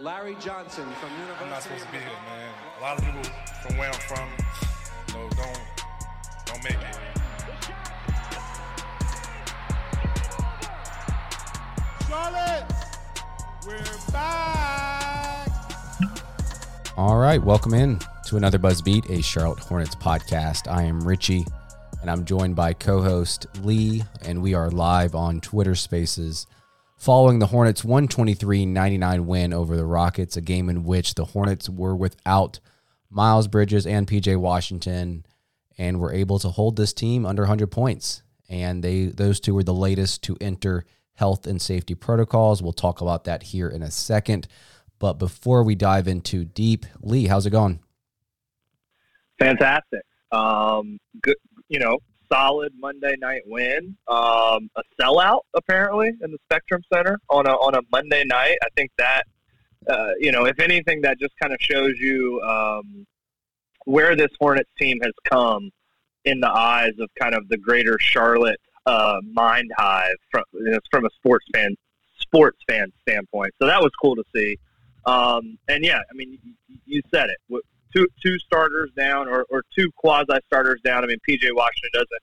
Larry Johnson from University. I'm not supposed to be here, man. A lot of people from where I'm from, you know, don't don't make it. Charlotte, we're back. All right, welcome in to another Buzz Beat, a Charlotte Hornets podcast. I am Richie, and I'm joined by co-host Lee, and we are live on Twitter Spaces following the Hornets' 123-99 win over the Rockets, a game in which the Hornets were without Miles Bridges and PJ Washington and were able to hold this team under 100 points. And they those two were the latest to enter health and safety protocols. We'll talk about that here in a second. But before we dive into deep, Lee, how's it going? Fantastic. Um, good, you know, solid Monday night win. Um, a sellout apparently in the Spectrum Center on a on a Monday night. I think that uh, you know, if anything, that just kind of shows you um, where this Hornets team has come in the eyes of kind of the greater Charlotte uh, mind hive from from a sports fan sports fan standpoint. So that was cool to see. Um, and yeah, I mean, you said it. Two two starters down, or, or two quasi starters down. I mean, PJ Washington doesn't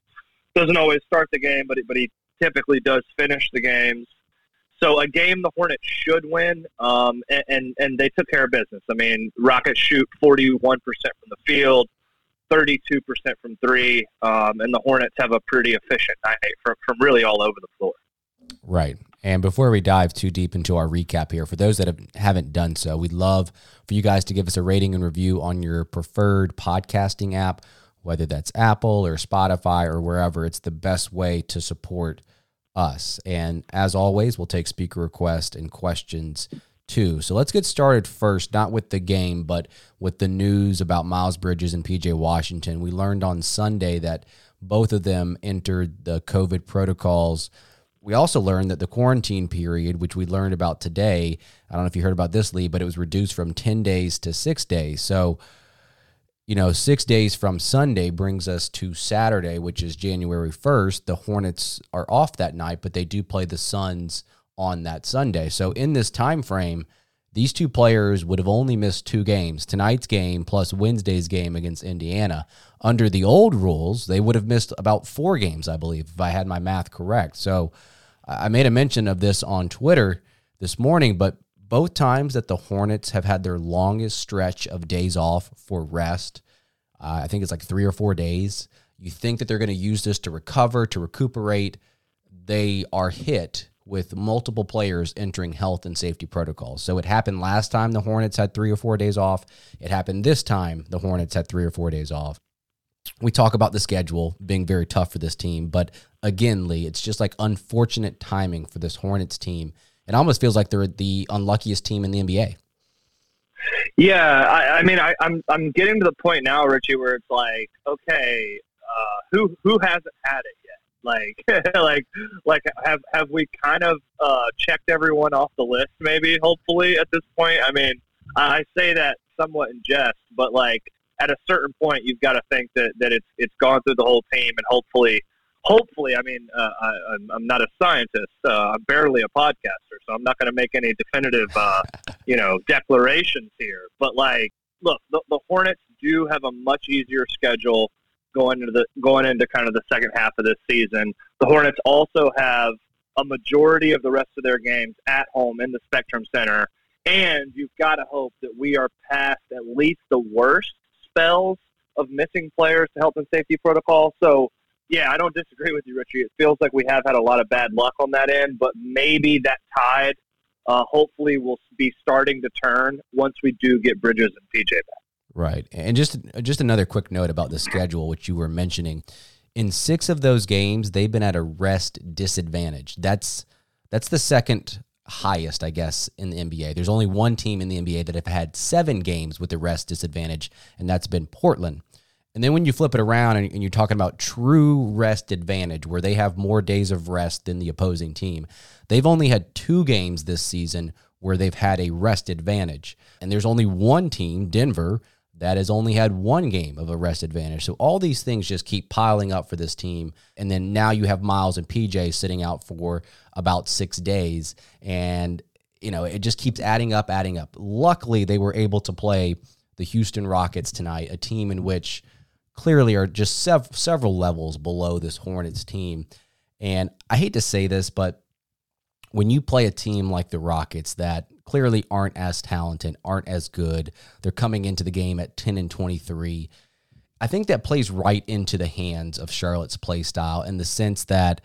doesn't always start the game, but but he typically does finish the games. So a game the Hornets should win, um, and, and and they took care of business. I mean, Rockets shoot forty one percent from the field, thirty two percent from three, um, and the Hornets have a pretty efficient night from from really all over the floor. Right. And before we dive too deep into our recap here, for those that have, haven't done so, we'd love for you guys to give us a rating and review on your preferred podcasting app, whether that's Apple or Spotify or wherever. It's the best way to support us. And as always, we'll take speaker requests and questions too. So let's get started first, not with the game, but with the news about Miles Bridges and PJ Washington. We learned on Sunday that both of them entered the COVID protocols we also learned that the quarantine period, which we learned about today, I don't know if you heard about this, Lee, but it was reduced from 10 days to six days. So, you know, six days from Sunday brings us to Saturday, which is January 1st. The Hornets are off that night, but they do play the Suns on that Sunday. So, in this time frame, these two players would have only missed two games tonight's game plus Wednesday's game against Indiana. Under the old rules, they would have missed about four games, I believe, if I had my math correct. So, I made a mention of this on Twitter this morning, but both times that the Hornets have had their longest stretch of days off for rest, uh, I think it's like three or four days. You think that they're going to use this to recover, to recuperate. They are hit with multiple players entering health and safety protocols. So it happened last time the Hornets had three or four days off. It happened this time the Hornets had three or four days off we talk about the schedule being very tough for this team, but again, Lee, it's just like unfortunate timing for this Hornets team. It almost feels like they're the unluckiest team in the NBA. Yeah, I, I mean, I, am I'm, I'm getting to the point now, Richie, where it's like, okay, uh, who who hasn't had it yet? Like, like, like, have have we kind of uh, checked everyone off the list? Maybe, hopefully, at this point. I mean, I say that somewhat in jest, but like, at a certain point, you've got to think that, that it's it's gone through the whole team, and hopefully, hopefully, I mean, uh, I, I'm, I'm not a scientist. Uh, I'm barely a podcaster, so I'm not going to make any definitive, uh, you know, declarations here. But like, look, the, the Hornets do have a much easier schedule going into the going into kind of the second half of this season. The Hornets also have a majority of the rest of their games at home in the Spectrum Center, and you've got to hope that we are past at least the worst spells of missing players to health and safety protocol. So yeah, I don't disagree with you, Richie. It feels like we have had a lot of bad luck on that end, but maybe that tide uh, hopefully will be starting to turn once we do get Bridges and PJ back. Right, and just just another quick note about the schedule, which you were mentioning. In six of those games, they've been at a rest disadvantage. That's that's the second highest, I guess, in the NBA. There's only one team in the NBA that have had seven games with the rest disadvantage, and that's been Portland. And then when you flip it around and, you're talking about true rest advantage, where they have more days of rest than the opposing team, they've only had two games this season where they've had a rest advantage. And there's only one team, Denver, that has only had one game of a rest advantage. So all these things just keep piling up for this team. And then now you have Miles and PJ sitting out for about six days. And, you know, it just keeps adding up, adding up. Luckily, they were able to play the Houston Rockets tonight, a team in which clearly are just sev- several levels below this Hornets team. And I hate to say this, but when you play a team like the Rockets that clearly aren't as talented, aren't as good, they're coming into the game at 10 and 23. I think that plays right into the hands of Charlotte's play style in the sense that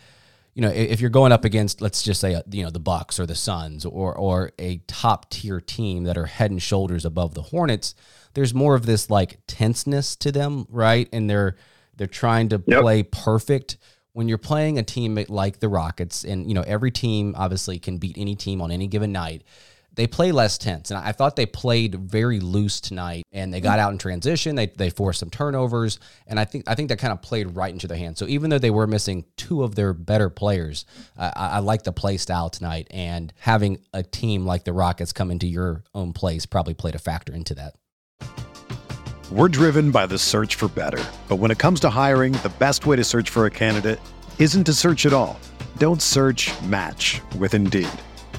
you know if you're going up against let's just say uh, you know the Bucks or the Suns or or a top tier team that are head and shoulders above the Hornets, there's more of this like tenseness to them, right? And they're they're trying to yep. play perfect. When you're playing a team like the Rockets, and you know every team obviously can beat any team on any given night, they play less tense. And I thought they played very loose tonight and they got out in transition. They, they forced some turnovers. And I think I think that kind of played right into their hands. So even though they were missing two of their better players, I, I like the play style tonight. And having a team like the Rockets come into your own place probably played a factor into that. We're driven by the search for better. But when it comes to hiring, the best way to search for a candidate isn't to search at all. Don't search match with Indeed.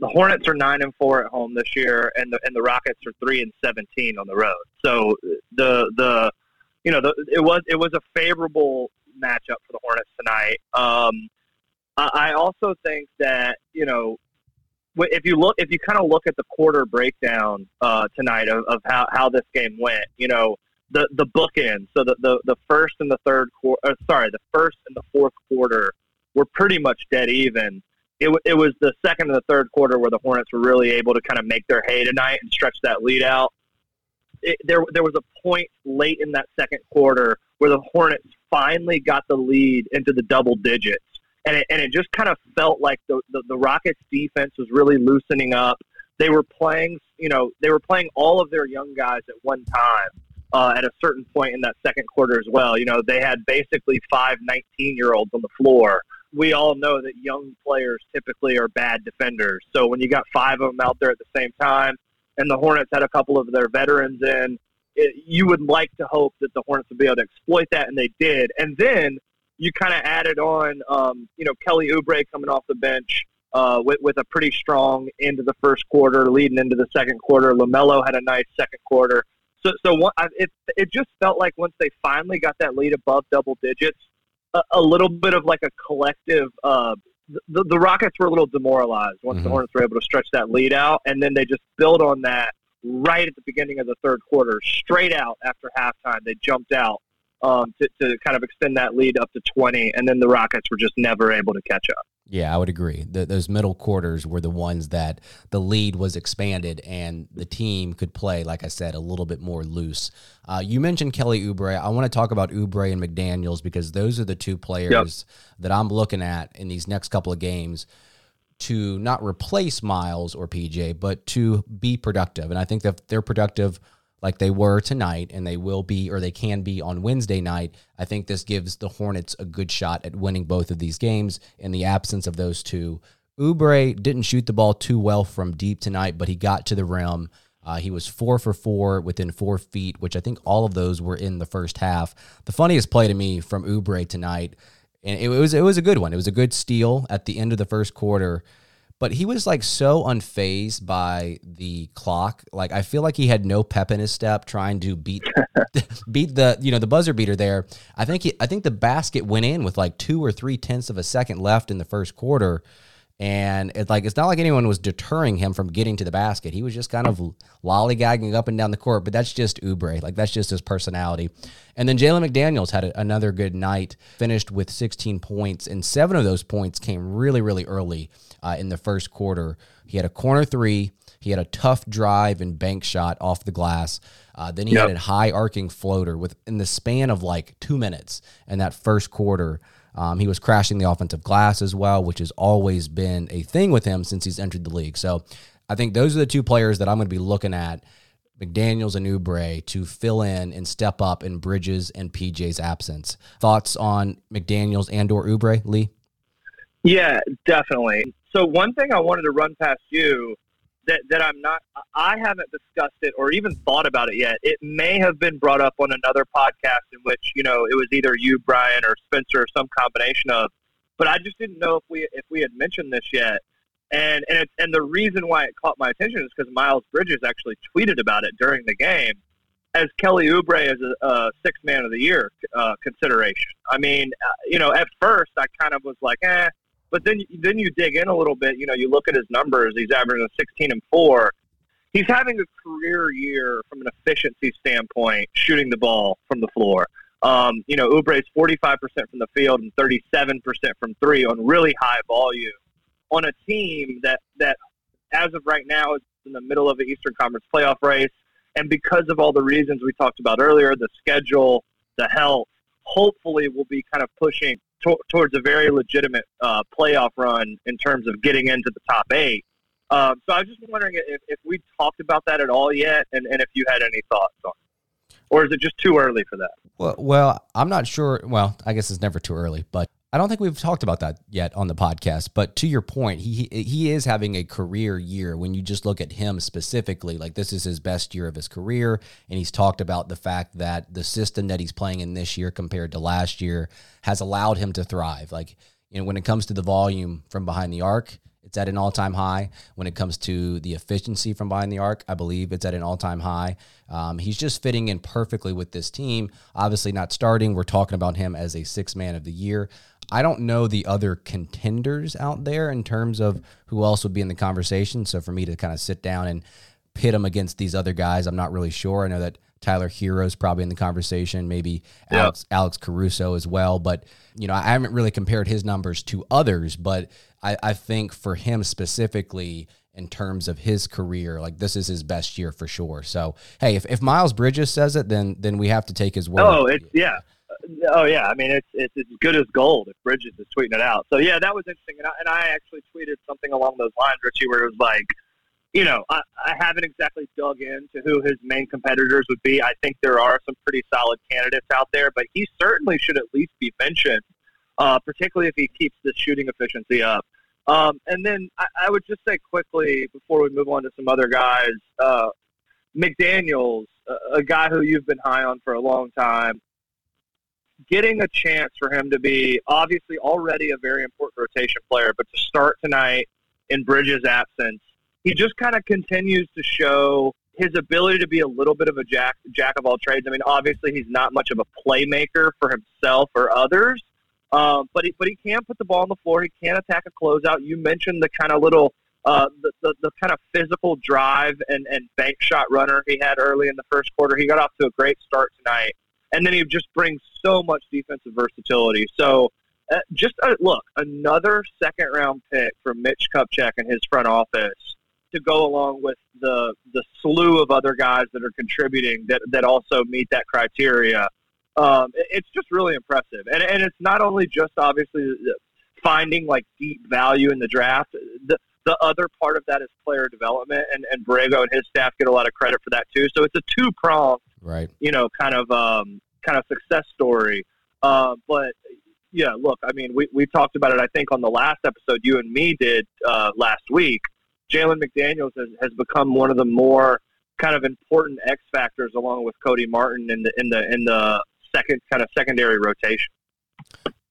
the Hornets are nine and four at home this year, and the and the Rockets are three and seventeen on the road. So the the you know the, it was it was a favorable matchup for the Hornets tonight. Um, I also think that you know if you look if you kind of look at the quarter breakdown uh, tonight of, of how, how this game went, you know the the bookend. So the, the the first and the third quarter, uh, sorry, the first and the fourth quarter were pretty much dead even it, it was the second and the third quarter where the Hornets were really able to kind of make their hay tonight and stretch that lead out. It, there, there was a point late in that second quarter where the Hornets finally got the lead into the double digits, and it, and it just kind of felt like the, the the Rockets' defense was really loosening up. They were playing, you know, they were playing all of their young guys at one time, uh, at a certain point in that second quarter as well. You know, they had basically five 19 year olds on the floor. We all know that young players typically are bad defenders. So when you got five of them out there at the same time, and the Hornets had a couple of their veterans in, it, you would like to hope that the Hornets would be able to exploit that, and they did. And then you kind of added on, um, you know, Kelly Oubre coming off the bench uh, with, with a pretty strong end of the first quarter, leading into the second quarter. LaMelo had a nice second quarter. So, so one, it it just felt like once they finally got that lead above double digits, a, a little bit of like a collective. Uh, the, the Rockets were a little demoralized once mm-hmm. the Hornets were able to stretch that lead out, and then they just built on that right at the beginning of the third quarter, straight out after halftime. They jumped out um, to, to kind of extend that lead up to 20, and then the Rockets were just never able to catch up. Yeah, I would agree. The, those middle quarters were the ones that the lead was expanded and the team could play, like I said, a little bit more loose. Uh, you mentioned Kelly Oubre. I want to talk about Oubre and McDaniels because those are the two players yep. that I'm looking at in these next couple of games to not replace Miles or PJ, but to be productive. And I think that they're productive – like they were tonight and they will be or they can be on Wednesday night, I think this gives the Hornets a good shot at winning both of these games in the absence of those two. Oubre didn't shoot the ball too well from deep tonight, but he got to the rim. Uh, he was four for four within four feet, which I think all of those were in the first half. The funniest play to me from Oubre tonight, and it was it was a good one. It was a good steal at the end of the first quarter but he was like so unfazed by the clock. Like I feel like he had no pep in his step trying to beat beat the you know the buzzer beater there. I think he, I think the basket went in with like two or three tenths of a second left in the first quarter, and it's like it's not like anyone was deterring him from getting to the basket. He was just kind of lollygagging up and down the court. But that's just Oubre. Like that's just his personality. And then Jalen McDaniels had a, another good night. Finished with 16 points, and seven of those points came really really early uh, in the first quarter. He had a corner three. He had a tough drive and bank shot off the glass. Uh, then he yep. had a high arcing floater within the span of like two minutes in that first quarter. Um, he was crashing the offensive glass as well, which has always been a thing with him since he's entered the league. So I think those are the two players that I'm going to be looking at, McDaniels and Oubre, to fill in and step up in Bridges and PJ's absence. Thoughts on McDaniels and or Oubre, Lee? Yeah, definitely. So one thing I wanted to run past you that, that I'm not, I haven't discussed it or even thought about it yet. It may have been brought up on another podcast in which, you know, it was either you, Brian, or Spencer, or some combination of, but I just didn't know if we, if we had mentioned this yet. And, and, it, and the reason why it caught my attention is because Miles Bridges actually tweeted about it during the game as Kelly Oubre as a, a six man of the year uh, consideration. I mean, uh, you know, at first I kind of was like, eh, but then then you dig in a little bit. You know, you look at his numbers. He's averaging 16 and four. He's having a career year from an efficiency standpoint, shooting the ball from the floor. Um, you know, Oubre's 45% from the field and 37% from three on really high volume on a team that, that as of right now is in the middle of the Eastern Conference playoff race. And because of all the reasons we talked about earlier, the schedule, the health, hopefully will be kind of pushing to- towards a very legitimate uh, playoff run in terms of getting into the top eight. Um, so I was just wondering if, if we talked about that at all yet, and, and if you had any thoughts on it, or is it just too early for that? Well, well, I'm not sure. Well, I guess it's never too early, but I don't think we've talked about that yet on the podcast, but to your point, he he is having a career year. When you just look at him specifically, like this is his best year of his career, and he's talked about the fact that the system that he's playing in this year compared to last year has allowed him to thrive. Like you know, when it comes to the volume from behind the arc, it's at an all-time high. When it comes to the efficiency from behind the arc, I believe it's at an all-time high. Um, he's just fitting in perfectly with this team. Obviously, not starting. We're talking about him as a six man of the year. I don't know the other contenders out there in terms of who else would be in the conversation. So for me to kind of sit down and pit him against these other guys, I'm not really sure. I know that Tyler Herro's probably in the conversation, maybe yep. Alex, Alex Caruso as well. But, you know, I haven't really compared his numbers to others, but I, I think for him specifically, in terms of his career. Like this is his best year for sure. So hey, if, if Miles Bridges says it, then then we have to take his word. Oh, it's yeah. Oh yeah, I mean it's it's as good as gold if Bridges is tweeting it out. So yeah, that was interesting, and I, and I actually tweeted something along those lines, Richie, where it was like, you know, I, I haven't exactly dug into who his main competitors would be. I think there are some pretty solid candidates out there, but he certainly should at least be mentioned, uh, particularly if he keeps the shooting efficiency up. Um, and then I, I would just say quickly before we move on to some other guys, uh, McDaniels, a, a guy who you've been high on for a long time, getting a chance for him to be obviously already a very important rotation player, but to start tonight in Bridges' absence, he just kind of continues to show his ability to be a little bit of a jack jack of all trades. I mean, obviously he's not much of a playmaker for himself or others, um, but he but he can put the ball on the floor. He can attack a closeout. You mentioned the kind of little uh, the, the the kind of physical drive and and bank shot runner he had early in the first quarter. He got off to a great start tonight, and then he just brings so much defensive versatility. So. Uh, just uh, look, another second round pick from Mitch Kupchak and his front office to go along with the the slew of other guys that are contributing that that also meet that criteria. Um, it's just really impressive, and and it's not only just obviously finding like deep value in the draft. The the other part of that is player development, and and Borrego and his staff get a lot of credit for that too. So it's a two prong, right? You know, kind of um, kind of success story. Uh, but yeah, look, I mean, we we talked about it. I think on the last episode you and me did uh, last week Jalen McDaniels has, has become one of the more kind of important X factors along with Cody Martin in the in the in the second kind of secondary rotation.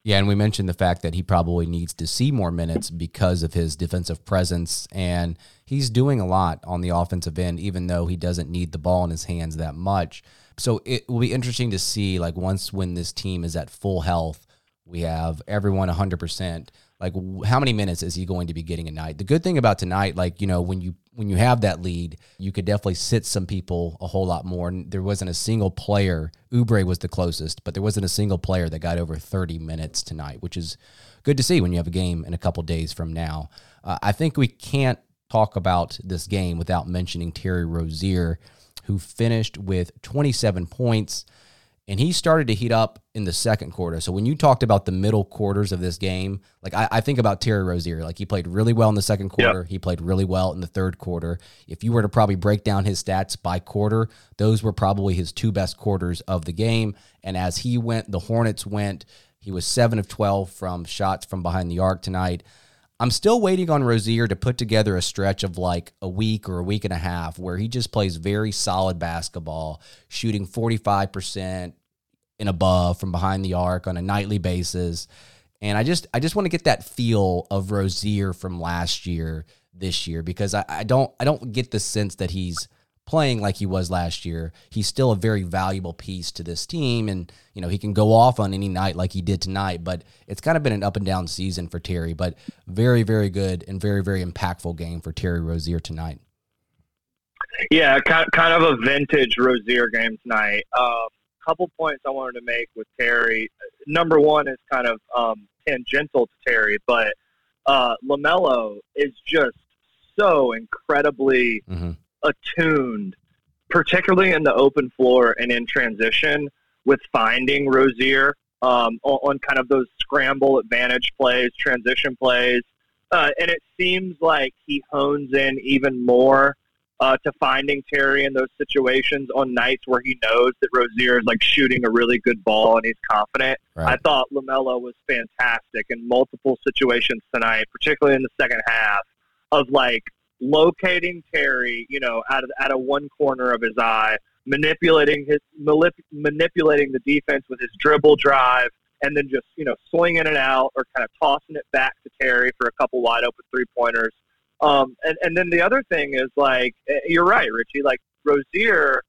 Yeah, and we mentioned the fact that he probably needs to see more minutes because of his defensive presence, and he's doing a lot on the offensive end, even though he doesn't need the ball in his hands that much. So it will be interesting to see, like, once when this team is at full health, we have everyone 100% like how many minutes is he going to be getting a night? The good thing about tonight like you know when you when you have that lead you could definitely sit some people a whole lot more. And there wasn't a single player Oubre was the closest but there wasn't a single player that got over 30 minutes tonight which is good to see when you have a game in a couple days from now. Uh, i think we can't talk about this game without mentioning terry rozier who finished with 27 points and he started to heat up in the second quarter. So when you talked about the middle quarters of this game, like I, I think about Terry Rozier, like he played really well in the second quarter. Yep. He played really well in the third quarter. If you were to probably break down his stats by quarter, those were probably his two best quarters of the game. And as he went, the Hornets went. He was seven of twelve from shots from behind the arc tonight. I'm still waiting on Rozier to put together a stretch of like a week or a week and a half where he just plays very solid basketball, shooting 45%, and above from behind the arc on a nightly basis. And I just I just want to get that feel of Rozier from last year this year because I, I don't I don't get the sense that he's playing like he was last year. He's still a very valuable piece to this team and you know he can go off on any night like he did tonight, but it's kind of been an up and down season for Terry, but very very good and very very impactful game for Terry Rozier tonight. Yeah, kind of a vintage Rozier game tonight. Um, couple points I wanted to make with Terry. Number one is kind of um, tangential to Terry, but uh, LaMelo is just so incredibly mm-hmm. Attuned, particularly in the open floor and in transition, with finding Rozier um, on, on, kind of those scramble advantage plays, transition plays. Uh, and it seems like he hones in even more uh, to finding Terry in those situations on nights where he knows that Rozier is like shooting a really good ball and he's confident. Right. I thought LaMelo was fantastic in multiple situations tonight, particularly in the second half, of like locating Terry, you know, out of out of one corner of his eye, manipulating his manip, manipulating the defense with his dribble drive, and then just you know swinging it out or kind of tossing it back to Terry for a couple wide open three pointers. Um, and, and then the other thing is like, eh, you're right, Richie, like Rozier,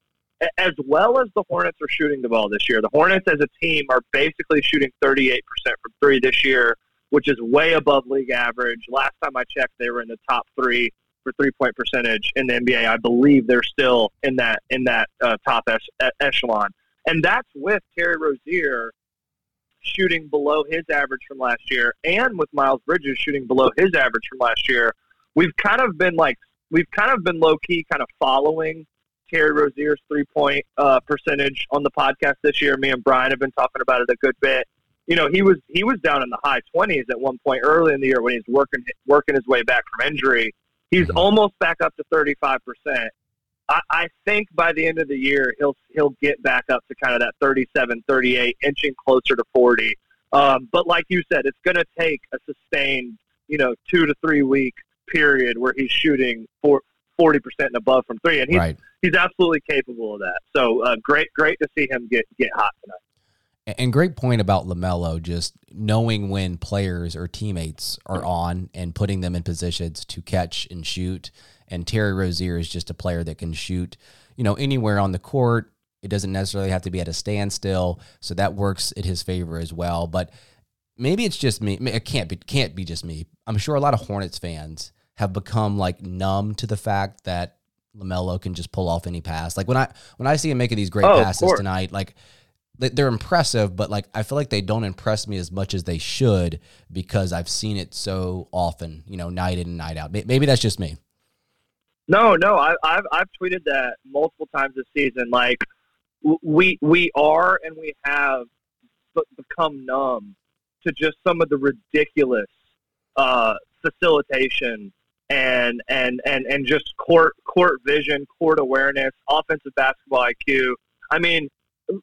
as well as the Hornets are shooting the ball this year, the Hornets as a team are basically shooting 38% from three this year, which is way above league average. Last time I checked, they were in the top three for three point percentage in the NBA. I believe they're still in that in that uh, top echelon, and that's with Terry Rozier shooting below his average from last year, and with Miles Bridges shooting below his average from last year we've kind of been like we've kind of been low key, kind of following Terry Rozier's three point uh, percentage on the podcast this year. Me and Brian have been talking about it a good bit. You know, he was he was down in the high twenties at one point early in the year when he was working working his way back from injury. He's Mhm. almost back up to 35%. I, I think by the end of the year, he'll he'll get back up to kind of that 37, 38, inching closer to 40. Um, but like you said, it's going to take a sustained, you know, two to three week period where he's shooting for 40% and above from three. And he's, right. he's absolutely capable of that. So uh, great, great to see him get, get hot tonight. And great point about LaMelo, just knowing when players or teammates are on and putting them in positions to catch and shoot. And Terry Rozier is just a player that can shoot, you know, anywhere on the court. It doesn't necessarily have to be at a standstill, so that works in his favor as well. But maybe it's just me. It can't be can't be just me. I'm sure a lot of Hornets fans have become like numb to the fact that Lamelo can just pull off any pass. Like when I when I see him making these great Oh, passes tonight, like they're impressive, but like I feel like they don't impress me as much as they should because I've seen it so often, you know, night in and night out. Maybe that's just me. No, no, I, I've I've tweeted that multiple times this season. Like we we are and we have become numb to just some of the ridiculous uh, facilitation and and and and just court court vision, court awareness, offensive basketball IQ. I mean,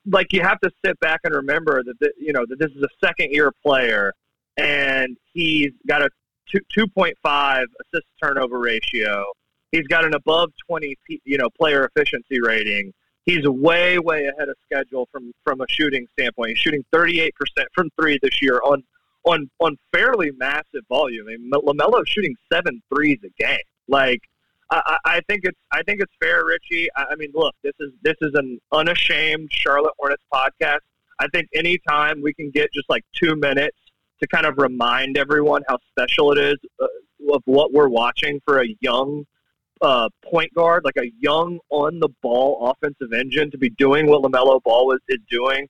like you have to sit back and remember that th- you know that this is a second year player and he's got a two two point five assist turnover ratio. He's got an above twenty P- you know player efficiency rating. He's way way ahead of schedule from from a shooting standpoint. He's shooting thirty eight percent from three this year on on on fairly massive volume. I mean, Lamelo's shooting seven threes a game. Like I, I think it's I think it's fair, Richie. I, I mean, look, this is this is an unashamed Charlotte Hornets podcast. I think anytime we can get just like two minutes to kind of remind everyone how special it is uh, of what we're watching for a young uh, point guard, like a young on the ball offensive engine to be doing what Lamelo Ball is, is doing.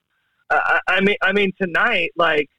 I, I I mean, I mean tonight, like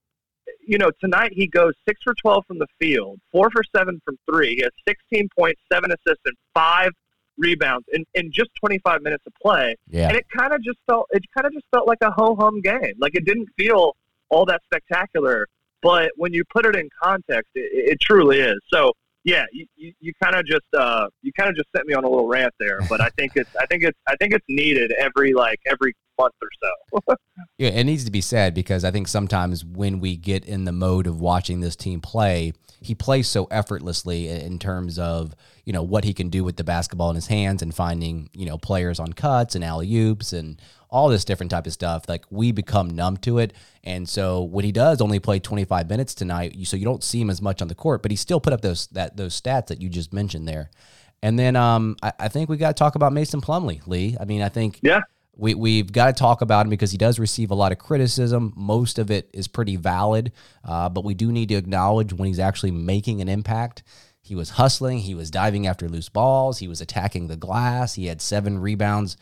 you know, tonight he goes six for twelve from the field, four for seven from three. He has sixteen points, seven assists, and five rebounds in, in just twenty five minutes of play. Yeah. And it kind of just felt it kind of just felt like a ho hum game. Like it didn't feel all that spectacular, but when you put it in context, it, it truly is. So yeah, you, you, you kind of just uh, you kind of just sent me on a little rant there, but I think it's I think it's I think it's needed every like every month or so. Yeah, it needs to be said because I think sometimes when we get in the mode of watching this team play, he plays so effortlessly in terms of you know what he can do with the basketball in his hands and finding you know players on cuts and alley oops and all this different type of stuff. Like we become numb to it, and so when he does only play 25 minutes tonight, you, so you don't see him as much on the court, but he still put up those that those stats that you just mentioned there. And then um, I, I think we got to talk about Mason Plumlee, Lee. I mean, I think yeah, we, we've got to talk about him because he does receive a lot of criticism. Most of it is pretty valid, uh, but we do need to acknowledge when he's actually making an impact. He was hustling, he was diving after loose balls, he was attacking the glass. He had seven rebounds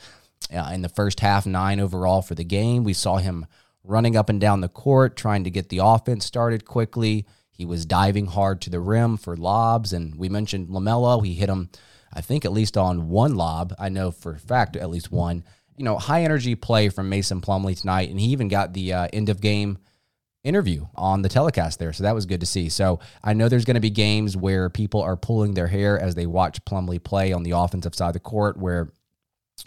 uh, in the first half, nine overall for the game. We saw him running up and down the court, trying to get the offense started quickly. He was diving hard to the rim for lobs, and we mentioned Lamelo. He hit him, I think, at least on one lob. I know for a fact at least one you know, high energy play from Mason Plumlee tonight, and he even got the uh, end of game interview on the telecast there, so that was good to see. So I know there's going to be games where people are pulling their hair as they watch Plumlee play on the offensive side of the court, where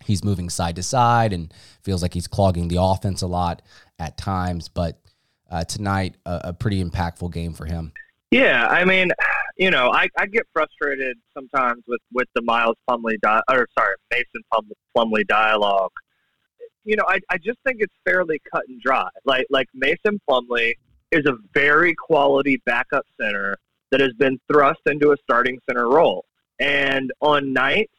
he's moving side to side and feels like he's clogging the offense a lot at times. But uh, tonight, a, a pretty impactful game for him. Yeah, I mean, you know, I, I get frustrated sometimes with, with the Miles Plumlee di- or sorry Mason Plum- Plumlee dialogue. You know, I, I just think it's fairly cut and dry. Like like Mason Plumlee is a very quality backup center that has been thrust into a starting center role. And on nights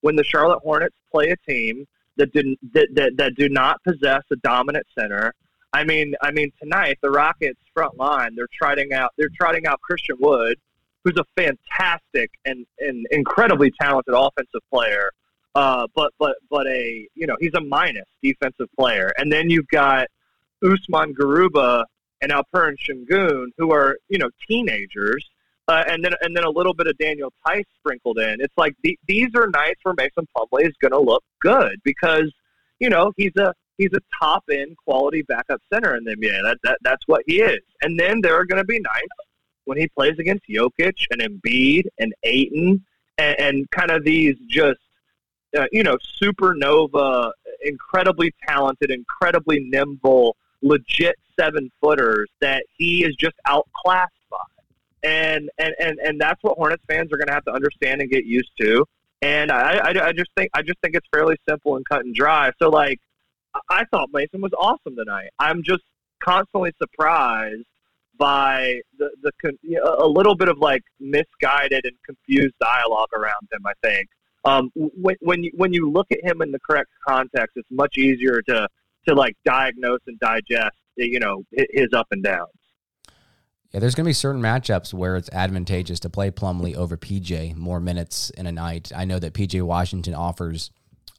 when the Charlotte Hornets play a team that didn't that, that, that do not possess a dominant center, I mean, I mean tonight the Rockets front line they're trotting out they're trotting out Christian Wood, who's a fantastic and, and incredibly talented offensive player, uh, but but but a you know he's a minus defensive player, and then you've got Usman Garuba and Alperen Sengun, who are you know teenagers. Uh, and then, and then a little bit of Daniel Theis sprinkled in. It's like the, these are nights where Mason Plumlee is going to look good because, you know, he's a he's a top end quality backup center in the NBA. That, that that's what he is. And then there are going to be nights when he plays against Jokic and Embiid and Ayton and, and kind of these just uh, you know supernova, incredibly talented, incredibly nimble, legit seven footers that he is just outclassed by. And, and, and, and that's what Hornets fans are going to have to understand and get used to. And I, I, I just think I just think it's fairly simple and cut and dry. So like I thought Mason was awesome tonight. I'm just constantly surprised by the the a little bit of like misguided and confused dialogue around him. I think um, when when you when you look at him in the correct context, it's much easier to to like diagnose and digest you know his up and downs. Yeah, there's going to be certain matchups where it's advantageous to play Plumlee over PJ more minutes in a night. I know that PJ Washington offers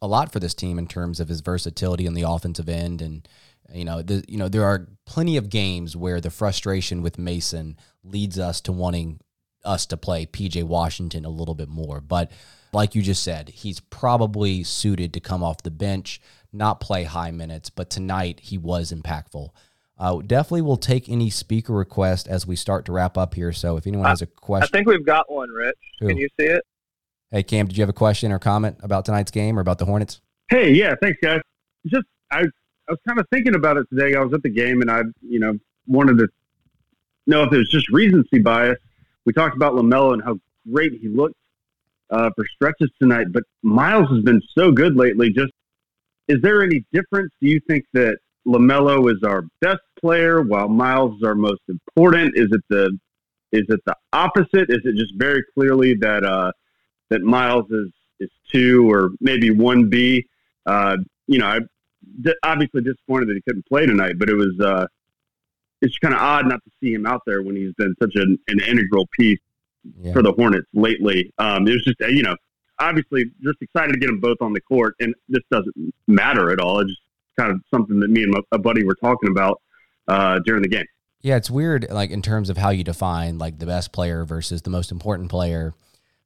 a lot for this team in terms of his versatility on the offensive end and you know, the, you know, there are plenty of games where the frustration with Mason leads us to wanting us to play PJ Washington a little bit more. But like you just said, he's probably suited to come off the bench, not play high minutes. But tonight he was impactful. Uh, definitely will take any speaker request as we start to wrap up here. So if anyone has a question, I think we've got one, Rich. Who? Can you see it? Hey Cam, did you have a question or comment about tonight's game or about the Hornets? Hey, yeah, thanks guys. Just I I was kind of thinking about it today. I was at the game and I, you know, wanted to know if it was just recency bias. We talked about LaMelo and how great he looked uh, for stretches tonight, but Miles has been so good lately. Just is there any difference? Do you think that LaMelo is our best player while Miles is our most important? Is it the is it the opposite? Is it just very clearly that uh, that Miles is is two or maybe one B? Uh, you know, I obviously disappointed that he couldn't play tonight, but it was uh, it's kind of odd not to see him out there when he's been such an, an integral piece yeah. for the Hornets lately. Um, it was just you know obviously just excited to get them both on the court, and this doesn't matter at all. It's just kind of something that me and a buddy were talking about uh, during the game. Yeah, it's weird, like in terms of how you define like the best player versus the most important player.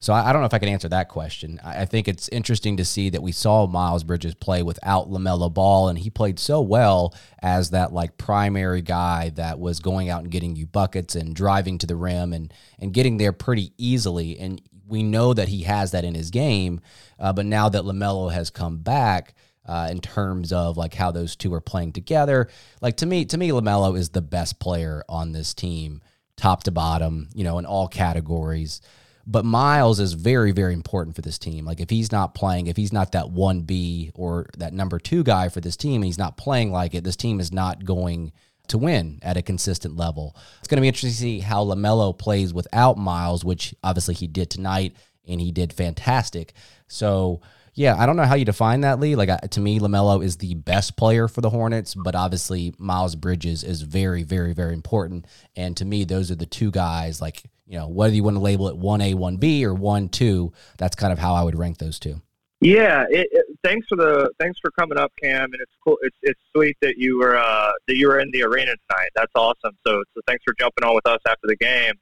So I, I, don't know if I can answer that question. I, I, think it's interesting to see that we saw Miles Bridges play without LaMelo Ball, and he played so well as that like primary guy that was going out and getting you buckets and driving to the rim and and getting there pretty easily. And we know that he has that in his game, uh, but now that LaMelo has come back. Uh, in terms of like how those two are playing together, like to me, to me, LaMelo is the best player on this team, top to bottom, you know, in all categories. But Miles is very, very important for this team. Like if he's not playing, if he's not that one B or that number two guy for this team, and he's not playing like it, this team is not going to win at a consistent level. It's going to be interesting to see how LaMelo plays without Miles, which obviously he did tonight, and he did fantastic. So yeah, I don't know how you define that, Lee. Like to me, LaMelo is the best player for the Hornets, but obviously Miles Bridges is very, very, very important. And to me, those are the two guys. Like you know, whether you want to label it one A, one B, or one two, that's kind of how I would rank those two. Yeah, it, it, thanks for the thanks for coming up, Cam, and it's cool. It's it's sweet that you were uh, that you were in the arena tonight. That's awesome. So so thanks for jumping on with us after the game.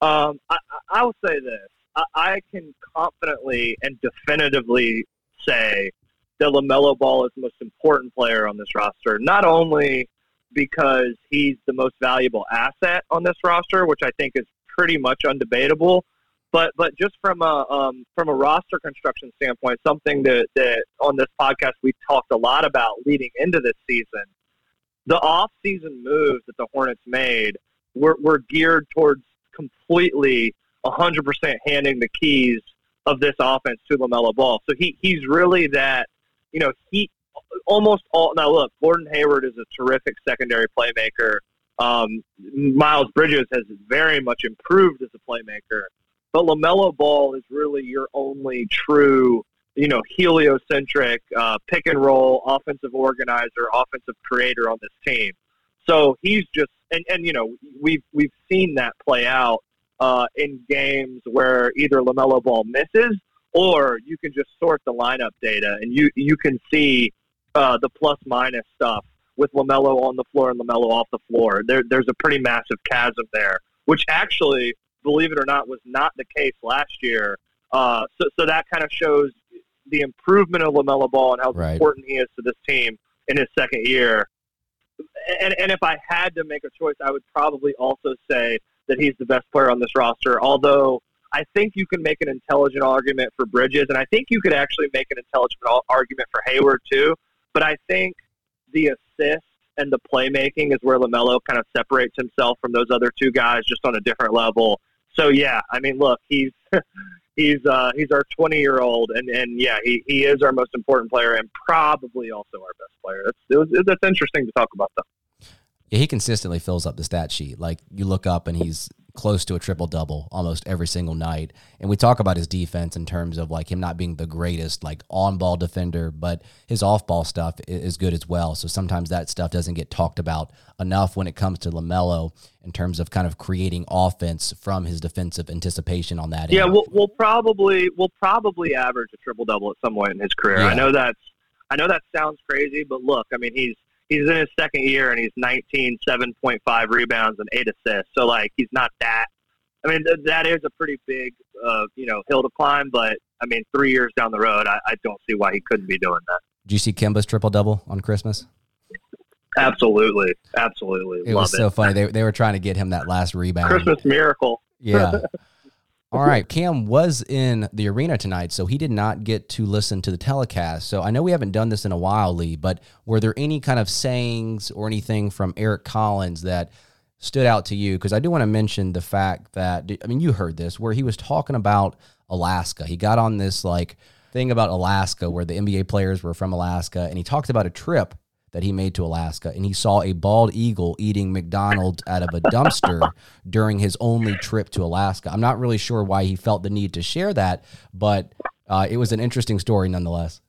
Um, I, I will say this: I, I can confidently and definitively say that LaMelo Ball is the most important player on this roster. Not only because he's the most valuable asset on this roster, which I think is pretty much undebatable. But but just from a um, from a roster construction standpoint, something that, that on this podcast we talked a lot about leading into this season, the off season moves that the Hornets made were, were geared towards completely 100% handing the keys of this offense to LaMelo Ball. So he he's really that, you know, he almost all now look, Gordon Hayward is a terrific secondary playmaker. Um, Miles Bridges has very much improved as a playmaker, but LaMelo Ball is really your only true, you know, heliocentric uh, pick and roll offensive organizer, offensive creator on this team. So he's just, and, and you know, we've we've seen that play out uh, in games where either LaMelo Ball misses or you can just sort the lineup data and you you can see uh, the plus minus stuff with LaMelo on the floor and LaMelo off the floor. There, there's a pretty massive chasm there, which actually, believe it or not, was not the case last year. Uh, so, so that kind of shows the improvement of LaMelo Ball and how right. important he is to this team in his second year. And, and if I had to make a choice, I would probably also say that he's the best player on this roster. Although I think you can make an intelligent argument for Bridges, and I think you could actually make an intelligent argument for Hayward too. But I think the assist and the playmaking is where Lamelo kind of separates himself from those other two guys, just on a different level. So yeah, I mean, look, he's he's uh, he's our 20 year old, and and yeah, he, he is our most important player, and probably also our best player. That's it was, that's interesting to talk about though. Yeah, he consistently fills up the stat sheet. Like you look up and he's close to a triple double almost every single night. And we talk about his defense in terms of like him not being the greatest like on ball defender, but his off ball stuff is good as well. So sometimes that stuff doesn't get talked about enough when it comes to LaMelo in terms of kind of creating offense from his defensive anticipation on that. Yeah, we'll, we'll probably we'll probably average a triple double at some point in his career. Yeah. I know that's I know that sounds crazy, but look, I mean he's he's in his second year and he's 19, 7.5 rebounds and eight assists. So like he's not that. I mean th- that is a pretty big uh, you know hill to climb, but I mean three years down the road, I, I don't see why he couldn't be doing that. Did you see Kemba's triple double on Christmas? Absolutely, absolutely, It love was it. so funny. They, they were trying to get him that last rebound. Christmas miracle. Yeah. All right. Cam was in the arena tonight, so he did not get to listen to the telecast. So I know we haven't done this in a while, Lee, but were there any kind of sayings or anything from Eric Collins that stood out to you? Because I do want to mention the fact that, I mean, you heard this, where he was talking about Alaska. He got on this like thing about Alaska where the NBA players were from Alaska, and he talked about a trip that he made to Alaska, and he saw a bald eagle eating McDonald's out of a dumpster during his only trip to Alaska. I'm not really sure why he felt the need to share that, but uh, it was an interesting story nonetheless.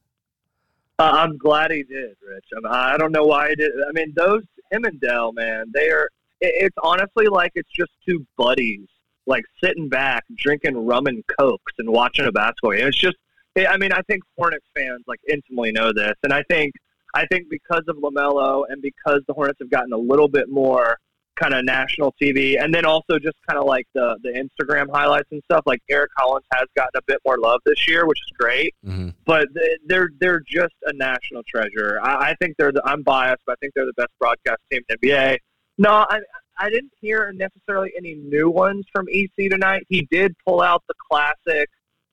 Uh, I'm glad he did, Rich. I, mean, I don't know why he did. I mean, those him and Dell, man, they are. It, it's honestly like it's just two buddies, like sitting back, drinking rum and cokes and watching a basketball game. It's just. I mean, I think Hornets fans like intimately know this, and I think I think because of LaMelo and because the Hornets have gotten a little bit more kind of national TV, and then also just kind of like the the Instagram highlights and stuff. Like Eric Collins has gotten a bit more love this year, which is great. Mm-hmm. But they- they're they're just a national treasure. I, I think they're the. I'm biased, but I think they're the best broadcast team in the NBA. No, I I didn't hear necessarily any new ones from EC tonight. He did pull out the classic,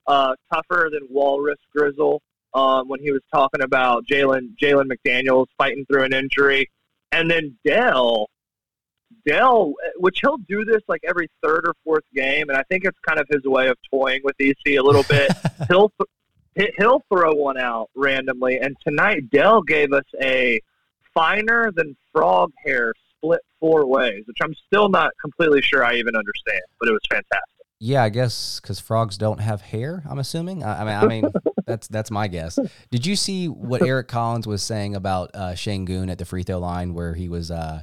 uh, tougher than walrus grizzle um, when he was talking about Jalen Jalen McDaniels fighting through an injury, and then Dell. Dell, which he'll do this like every third or fourth game, and I think it's kind of his way of toying with EC a little bit. he'll he- he'll throw one out randomly, and tonight Dell gave us a finer than frog hair split four ways, which I'm still not completely sure I even understand, but it was fantastic. Yeah, I guess because frogs don't have hair. I'm assuming. I, I mean, I mean, that's that's my guess. Did you see what Eric Collins was saying about uh, Sengun at the free throw line, where he was uh,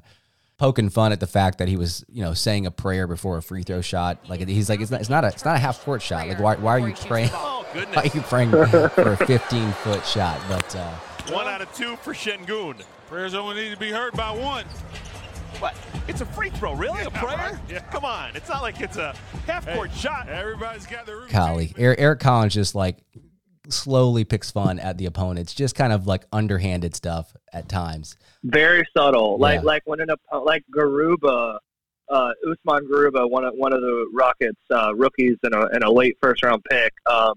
poking fun at the fact that he was, you know, saying a prayer before a free throw shot? Like he's like, it's not, it's not a, it's not a half court shot. Like, why, why are you praying? Why are you praying for a 15 foot shot? But uh, One out of two for Sengun. Prayers only need to be heard by one. What? It's a free throw, really? A prayer? right. Yeah. Come on. It's not like it's a half-court shot. Everybody's got their routine. Golly, Eric, Eric Collins just like slowly picks fun at the opponents, just kind of like underhanded stuff at times. Very subtle, like Yeah. like when an oppo- like Garuba, uh, Usman Garuba, one of one of the Rockets' uh, rookies and a, and a late first round pick, um,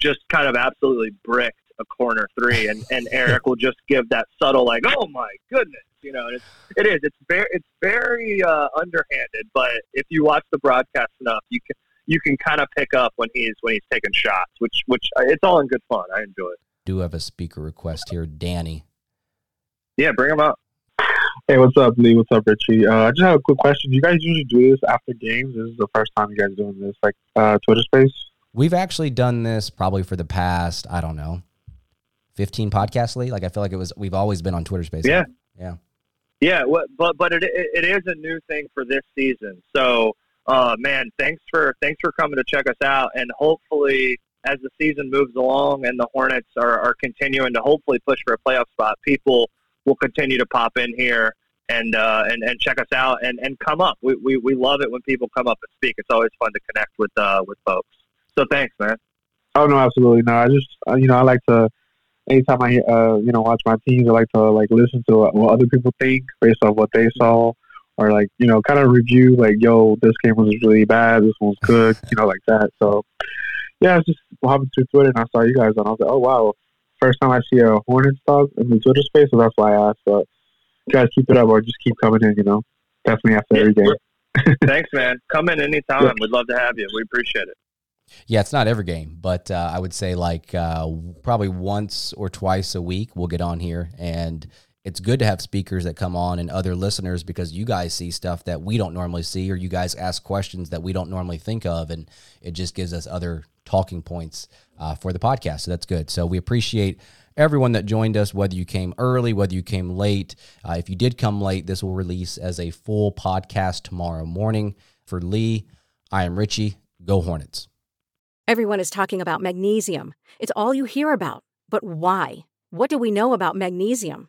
just kind of absolutely bricked a corner three, and, and Eric will just give that subtle like, oh my goodness, you know, it's it is it's very it's very uh, underhanded, but if you watch the broadcast enough, you can you can kind of pick up when he's when he's taking shots, which which uh, it's all in good fun. I enjoy it. Do have a speaker request here, Danny. Yeah, bring him up. Hey, what's up, Lee? What's up, Richie? Uh, I just have a quick question. Do You guys usually do this after games? This is the first time you guys doing this, like uh, Twitter Space. We've actually done this probably for the past, I don't know, 15 podcasts, Lee. Like I feel like it was, we've always been on Twitter Space. Yeah. Yeah. Yeah, what, but but it it is a new thing for this season. So, uh, man, thanks for thanks for coming to check us out, and hopefully, as the season moves along and the Hornets are, are continuing to hopefully push for a playoff spot, people will continue to pop in here and uh, and and check us out and, and come up. We, we we love it when people come up and speak. It's always fun to connect with uh, with folks. So thanks, man. Oh no, absolutely no. I just uh, you know I like to anytime I uh, you know watch my teams, I like to like listen to what other people think based on what they saw or like you know kind of review like yo this game was really bad, this one was good, you know like that. So yeah, I was just hopping through Twitter and I saw you guys and I was like, oh wow, first time I see a Hornets talk in the Twitter space, so that's why I asked. But you guys keep it up or just keep coming in, you know. Definitely after every game. Thanks, man. Come in anytime. Yeah. We'd love to have you. We appreciate it. Yeah, it's not every game, but uh, I would say like uh, probably once or twice a week we'll get on here, and it's good to have speakers that come on and other listeners because you guys see stuff that we don't normally see, or you guys ask questions that we don't normally think of, and it just gives us other talking points uh, for the podcast. So that's good. So we appreciate everyone that joined us, whether you came early, whether you came late. Uh, if you did come late, this will release as a full podcast tomorrow morning. For Lee, I am Richie. Go Hornets. Everyone is talking about magnesium. It's all you hear about. But why? What do we know about magnesium?